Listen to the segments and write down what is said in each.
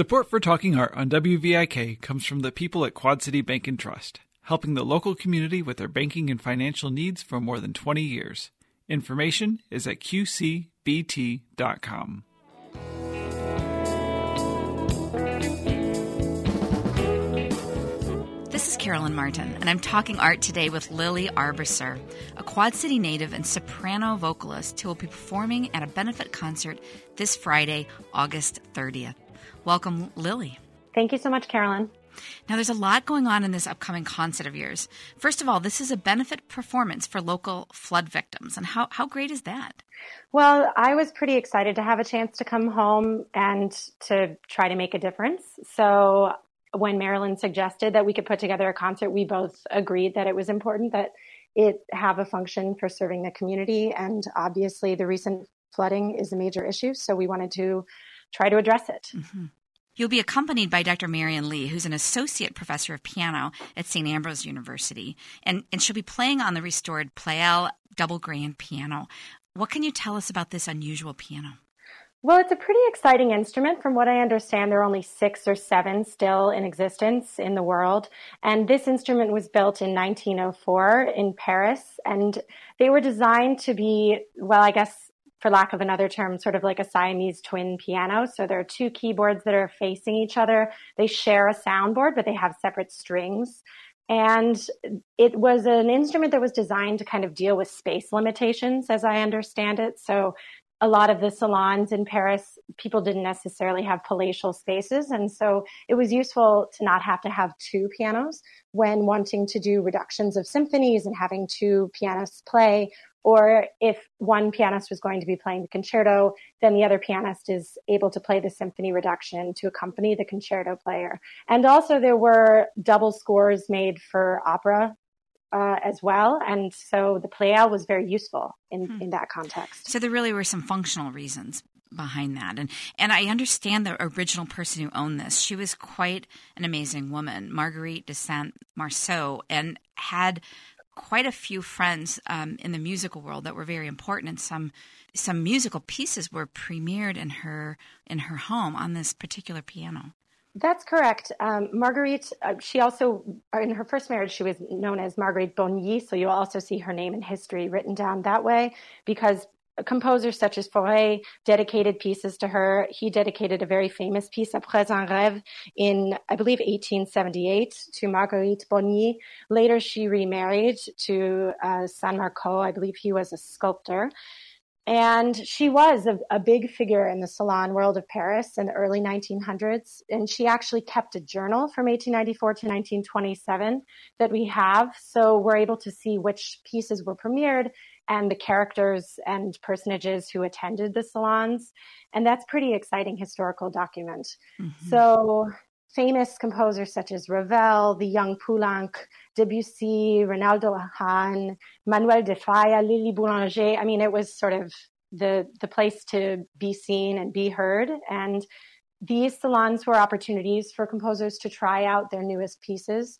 Support for Talking Art on WVIK comes from the people at Quad City Bank and Trust, helping the local community with their banking and financial needs for more than 20 years. Information is at qcbt.com. This is Carolyn Martin, and I'm talking art today with Lily Arbisser, a Quad City native and soprano vocalist who will be performing at a benefit concert this Friday, August 30th. Welcome, Lily. Thank you so much, Carolyn. Now, there's a lot going on in this upcoming concert of yours. First of all, this is a benefit performance for local flood victims. And how, how great is that? Well, I was pretty excited to have a chance to come home and to try to make a difference. So, when Marilyn suggested that we could put together a concert, we both agreed that it was important that it have a function for serving the community. And obviously, the recent flooding is a major issue. So, we wanted to try to address it. Mm-hmm. You'll be accompanied by Dr. Marion Lee, who's an associate professor of piano at St. Ambrose University, and, and she'll be playing on the restored Pleyel double grand piano. What can you tell us about this unusual piano? Well, it's a pretty exciting instrument. From what I understand, there are only six or seven still in existence in the world. And this instrument was built in 1904 in Paris. And they were designed to be, well, I guess for lack of another term, sort of like a Siamese twin piano. So there are two keyboards that are facing each other. They share a soundboard, but they have separate strings. And it was an instrument that was designed to kind of deal with space limitations, as I understand it. So a lot of the salons in Paris, people didn't necessarily have palatial spaces. And so it was useful to not have to have two pianos when wanting to do reductions of symphonies and having two pianists play or if one pianist was going to be playing the concerto, then the other pianist is able to play the symphony reduction to accompany the concerto player. And also there were double scores made for opera uh, as well. And so the Pleyel was very useful in, hmm. in that context. So there really were some functional reasons behind that. And and I understand the original person who owned this. She was quite an amazing woman, Marguerite de Saint Marceaux, and had quite a few friends um, in the musical world that were very important, and some some musical pieces were premiered in her in her home on this particular piano. That's correct. Um, Marguerite, uh, she also, in her first marriage, she was known as Marguerite Baugnies. So you'll also see her name in history written down that way because composers such as Fauré dedicated pieces to her. He dedicated a very famous piece, Après un rêve, in, I believe, 1878 to Marguerite Baugnies. Later, she remarried to uh, San Marco. I believe he was a sculptor. And she was a, a, big figure in the salon world of Paris in the early 1900s. And she actually kept a journal from 1894 to 1927 that we have. So we're able to see which pieces were premiered and the characters and personages who attended the salons. And that's pretty exciting historical document. Mm-hmm. So famous composers such as Ravel, the young Poulenc, Debussy, Reynaldo Hahn, Manuel de Falla, Lily Boulanger. I mean, it was sort of the, the place to be seen and be heard. And these salons were opportunities for composers to try out their newest pieces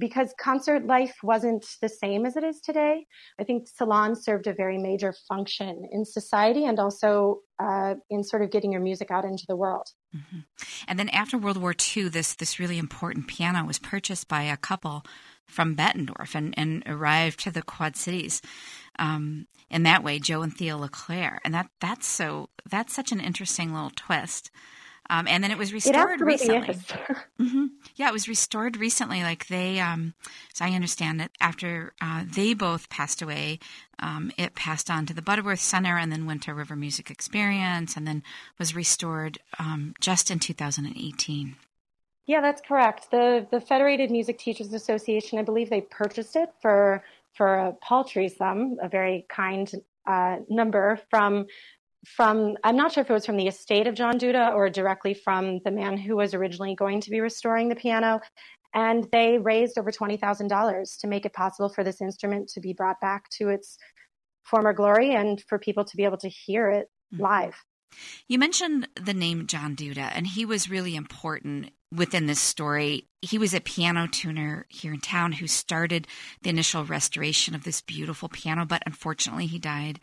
because concert life wasn't the same as it is today. I think salons served a very major function in society and also uh, in sort of getting your music out into the world. Mm-hmm. And then after World War II, this this really important piano was purchased by a couple from Bettendorf and, and arrived to the Quad Cities. Um, in that way, Joe and Thea LeClaire, and that that's so that's such an interesting little twist. Um, and then it was restored it recently. mm-hmm. Yeah, it was restored recently. Like they, um, so I understand that after uh, they both passed away, um, it passed on to the Butterworth Center and then went to River Music Experience and then was restored um, just in 2018. Yeah, that's correct. The the Federated Music Teachers Association, I believe they purchased it for for a paltry sum, a very kind uh, number from from I'm not sure if it was from the estate of John Duda or directly from the man who was originally going to be restoring the piano. And they raised over $20,000 to make it possible for this instrument to be brought back to its former glory and for people to be able to hear it mm-hmm. live. You mentioned the name John Duda, and he was really important within this story. He was a piano tuner here in town who started the initial restoration of this beautiful piano, but unfortunately, he died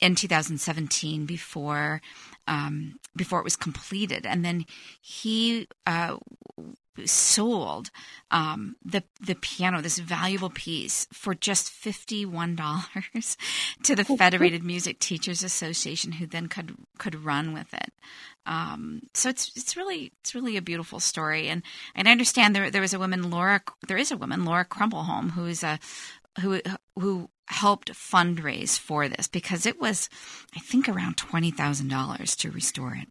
in 2017 before um, before it was completed, and then he uh, sold um, the the piano, this valuable piece, for just fifty one dollars to the Federated Music Teachers Association, who then could could run with it. Um, so it's it's really it's really a beautiful story, and and I understand there there was a woman Laura there is a woman Laura Crumbleholm who is a who who helped fundraise for this because it was I think around twenty thousand dollars to restore it.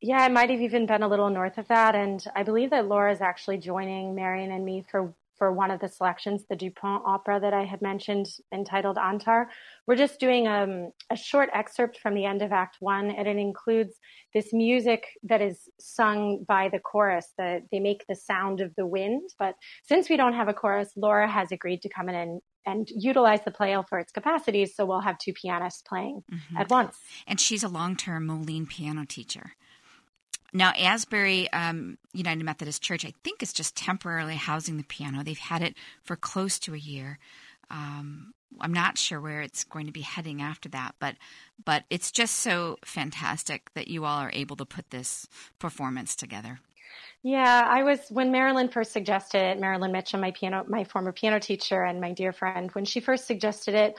Yeah, it might have even been a little north of that. And I believe that Laura is actually joining Marion and me for for one of the selections, the Dupont opera that I had mentioned, entitled Antar. We're just doing um, a short excerpt from the end of Act One, and it includes this music that is sung by the chorus. That they make the sound of the wind. But since we don't have a chorus, Laura has agreed to come in and and utilize the Pleyel for its capacities. So we'll have two pianists playing mm-hmm. at once. And she's a long term Moline piano teacher. Now, Asbury um, United Methodist Church, I think, is just temporarily housing the piano. They've had it for close to a year. Um, I'm not sure where it's going to be heading after that, but but it's just so fantastic that you all are able to put this performance together. Yeah, I was when Marilyn first suggested it. Marilyn Mitchum, my piano, my former piano teacher and my dear friend, when she first suggested it,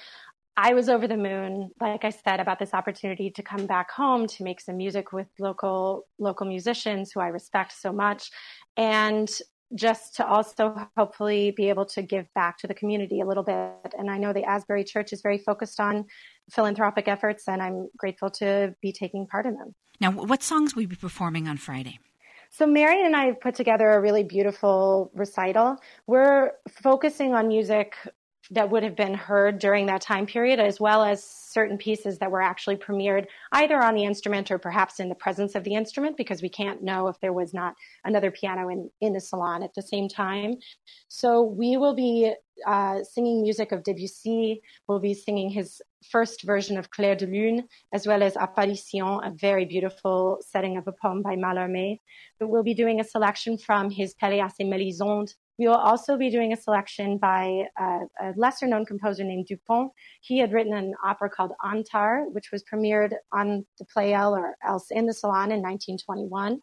I was over the moon, like I said, about this opportunity to come back home to make some music with local local musicians who I respect so much, and just to also hopefully be able to give back to the community a little bit. And I know the Asbury Church is very focused on philanthropic efforts, and I'm grateful to be taking part in them. Now, what songs will you be performing on Friday? So Marion and I have put together a really beautiful recital. We're focusing on music that would have been heard during that time period, as well as certain pieces that were actually premiered either on the instrument or perhaps in the presence of the instrument, because we can't know if there was not another piano in, in the salon at the same time. So we will be uh, singing music of Debussy. We'll be singing his first version of Clair de Lune, as well as Apparition, a very beautiful setting of a poem by Mallarmé. But we'll be doing a selection from his Pelléas et Mélisande we will also be doing a selection by uh, a lesser known composer named Dupont. He had written an opera called Antar, which was premiered on the Pleyel or else in the Salon in 1921.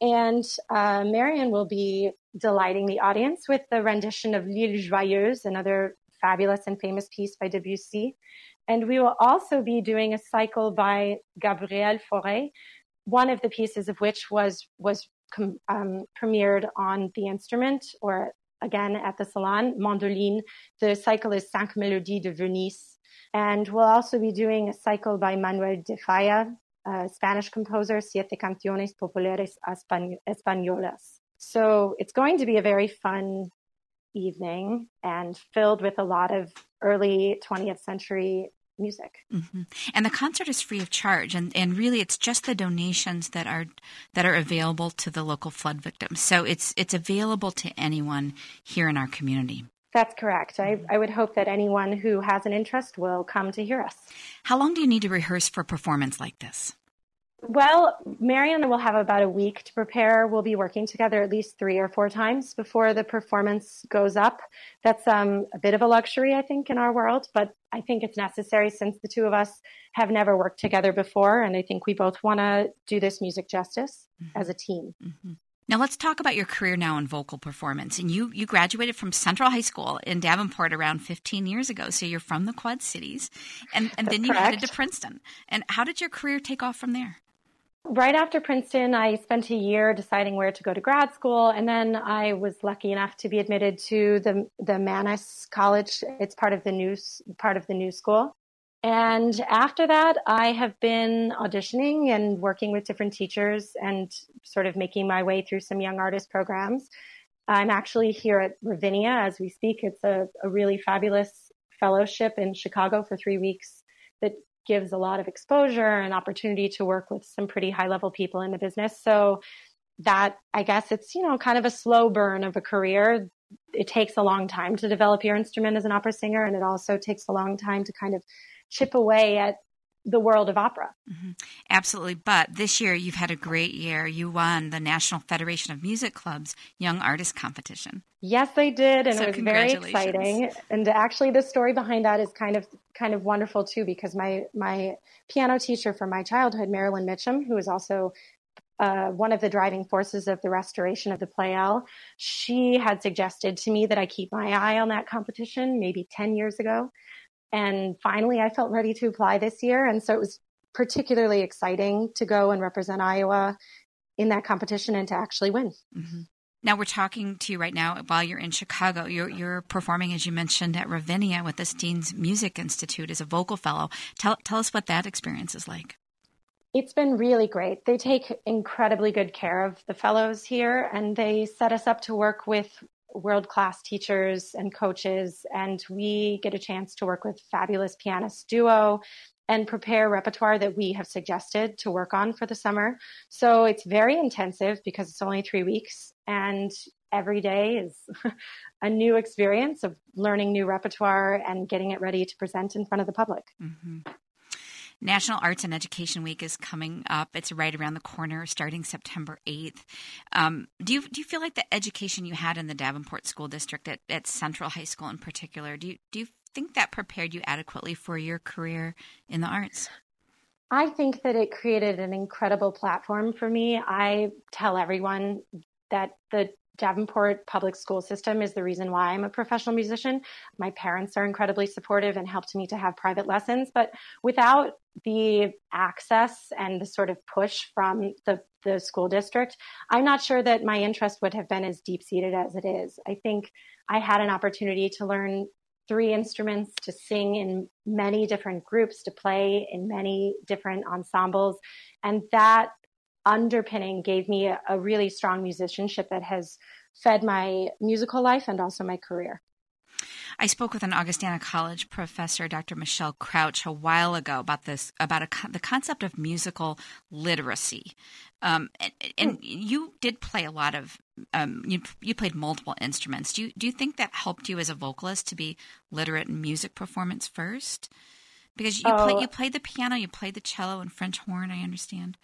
And uh, Marion will be delighting the audience with the rendition of L'Île Joyeuse, another fabulous and famous piece by Debussy. And we will also be doing a cycle by Gabriel Fauré, one of the pieces of which was was com- um, premiered on the instrument or again at the Salon, Mandoline. The cycle is Cinq Mélodies de Venise. And we'll also be doing a cycle by Manuel de Falla, a Spanish composer, Siete Canciones Populares Españolas. So it's going to be a very fun evening and filled with a lot of early 20th century music. Mm-hmm. And the concert is free of charge, and, and really it's just the donations that are that are available to the local flood victims. So it's it's available to anyone here in our community. That's correct. I, I would hope that anyone who has an interest will come to hear us. How long do you need to rehearse for a performance like this? Well, Mary and I will have about a week to prepare. We'll be working together at least three or four times before the performance goes up. That's um, a bit of a luxury, I think, in our world, but I think it's necessary since the two of us have never worked together before. And I think we both want to do this music justice mm-hmm. as a team. Mm-hmm. Now let's talk about your career now in vocal performance. And you you graduated from Central High School in Davenport around 15 years ago. So you're from the Quad Cities, and and then you correct. headed to Princeton. And how did your career take off from there? Right after Princeton, I spent a year deciding where to go to grad school, and then I was lucky enough to be admitted to the the Mannes College. It's part of the new part of the new school. And after that, I have been auditioning and working with different teachers and sort of making my way through some young artist programs. I'm actually here at Ravinia as we speak. It's a, a really fabulous fellowship in Chicago for three weeks that gives a lot of exposure and opportunity to work with some pretty high level people in the business. So that I guess it's, you know, kind of a slow burn of a career. It takes a long time to develop your instrument as an opera singer, and it also takes a long time to kind of chip away at the world of opera. Mm-hmm. Absolutely. But this year you've had a great year. You won the National Federation of Music Clubs Young Artist Competition. Yes, I did, and so it was very exciting. And actually, the story behind that is kind of kind of wonderful too, because my my piano teacher from my childhood, Marilyn Mitchum, who is also uh, one of the driving forces of the restoration of the Pleyel, she had suggested to me that I keep my eye on that competition maybe 10 years ago. And finally, I felt ready to apply this year. And so it was particularly exciting to go and represent Iowa in that competition and to actually win. Mm-hmm. Now we're talking to you right now while you're in Chicago. You're, you're performing, as you mentioned, at Ravinia with the Steans Music Institute as a vocal fellow. Tell, tell us what that experience is like. It's been really great. They take incredibly good care of the fellows here, and they set us up to work with world class teachers and coaches, and we get a chance to work with fabulous pianist duo and prepare repertoire that we have suggested to work on for the summer. So it's very intensive because it's only three weeks, and every day is a new experience of learning new repertoire and getting it ready to present in front of the public. Mm-hmm. National Arts and Education Week is coming up. It's right around the corner, starting September 8th. Um, do you do you feel like the education you had in the Davenport School District at, at Central High School in particular, do you do you think that prepared you adequately for your career in the arts? I think that it created an incredible platform for me. I tell everyone that the Davenport public school system is the reason why I'm a professional musician. My parents are incredibly supportive and helped me to have private lessons, but without the access and the sort of push from the, the school district, I'm not sure that my interest would have been as deep seated as it is. I think I had an opportunity to learn three instruments, to sing in many different groups, to play in many different ensembles. And that underpinning gave me a, a really strong musicianship that has fed my musical life and also my career. I spoke with an Augustana College professor, Dr. Michelle Crouch, a while ago about this, about a, the concept of musical literacy. Um, and, and mm. you did play a lot of, um, you, you played multiple instruments. Do you, do you think that helped you as a vocalist to be literate in music performance first? Because you, oh. play, you played the piano, you played the cello and French horn, I understand.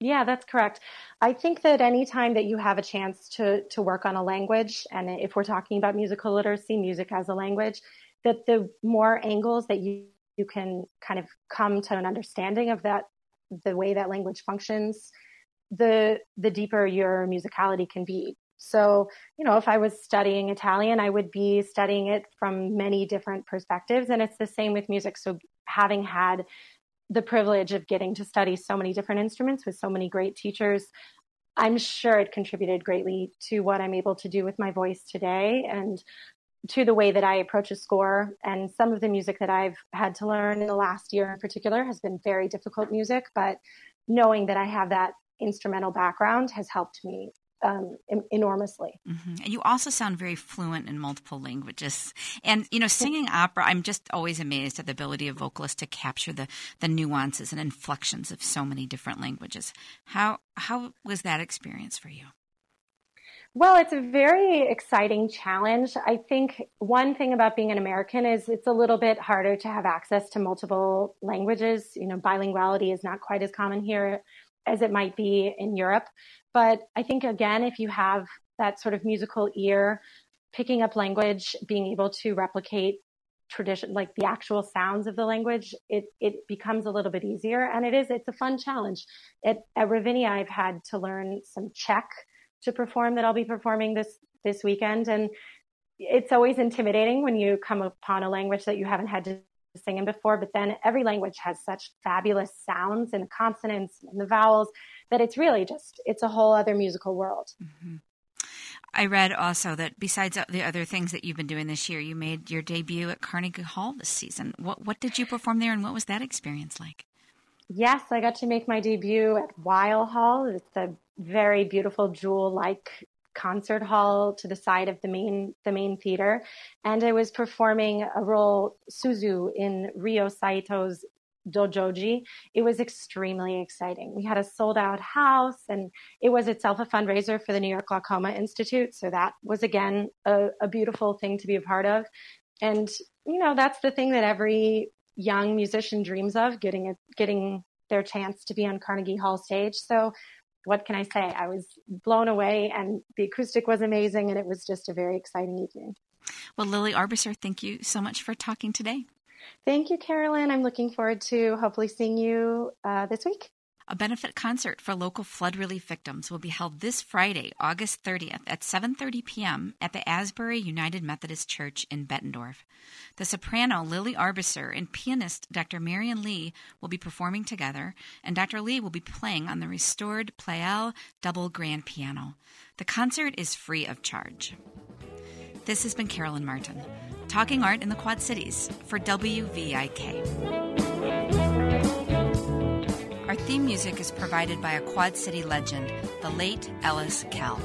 Yeah, that's correct. I think that anytime that you have a chance to to work on a language, and if we're talking about musical literacy, music as a language, that the more angles that you you can kind of come to an understanding of that the way that language functions, the the deeper your musicality can be. So, you know, if I was studying Italian, I would be studying it from many different perspectives. And it's the same with music. So, having had the privilege of getting to study so many different instruments with so many great teachers. I'm sure it contributed greatly to what I'm able to do with my voice today and to the way that I approach a score. And some of the music that I've had to learn in the last year in particular has been very difficult music, but knowing that I have that instrumental background has helped me um, enormously. Mm-hmm. And you also sound very fluent in multiple languages. And you know, singing opera, I'm just always amazed at the ability of vocalists to capture the the nuances and inflections of so many different languages. How how was that experience for you? Well, it's a very exciting challenge. I think one thing about being an American is it's a little bit harder to have access to multiple languages. You know, bilinguality is not quite as common here as it might be in Europe. But I think, again, if you have that sort of musical ear, picking up language, being able to replicate tradition, like the actual sounds of the language, it, it becomes a little bit easier. And it is, it's a fun challenge. At, at Ravinia, I've had to learn some Czech to perform that I'll be performing this, this weekend. And it's always intimidating when you come upon a language that you haven't had to sing in before, but then every language has such fabulous sounds and consonants and the vowels that it's really just it's a whole other musical world. Mm-hmm. I read also that besides the other things that you've been doing this year, you made your debut at Carnegie Hall this season. What what did you perform there, and what was that experience like? Yes, I got to make my debut at Weill Hall. It's a very beautiful jewel-like concert hall to the side of the main the main theater, and I was performing a role Suzu in Rio Saito's Dojoji, it was extremely exciting. We had a sold out house and it was itself a fundraiser for the New York Glaucoma Institute. So that was again a, a beautiful thing to be a part of. And, you know, that's the thing that every young musician dreams of getting a, getting their chance to be on Carnegie Hall stage. So what can I say? I was blown away and the acoustic was amazing and it was just a very exciting evening. Well, Lily Arbisser, thank you so much for talking today. Thank you, Carolyn. I'm looking forward to hopefully seeing you uh, this week. A benefit concert for local flood relief victims will be held this Friday, August 30th at 7:30 p.m. at the Asbury United Methodist Church in Bettendorf. The soprano Lily Arbisser and pianist Dr. Marion Lee will be performing together, and Dr. Lee will be playing on the restored Pleyel double grand piano. The concert is free of charge. This has been Carolyn Martin, talking art in the Quad Cities for WVIK. Theme music is provided by a Quad City legend, the late Ellis Kell.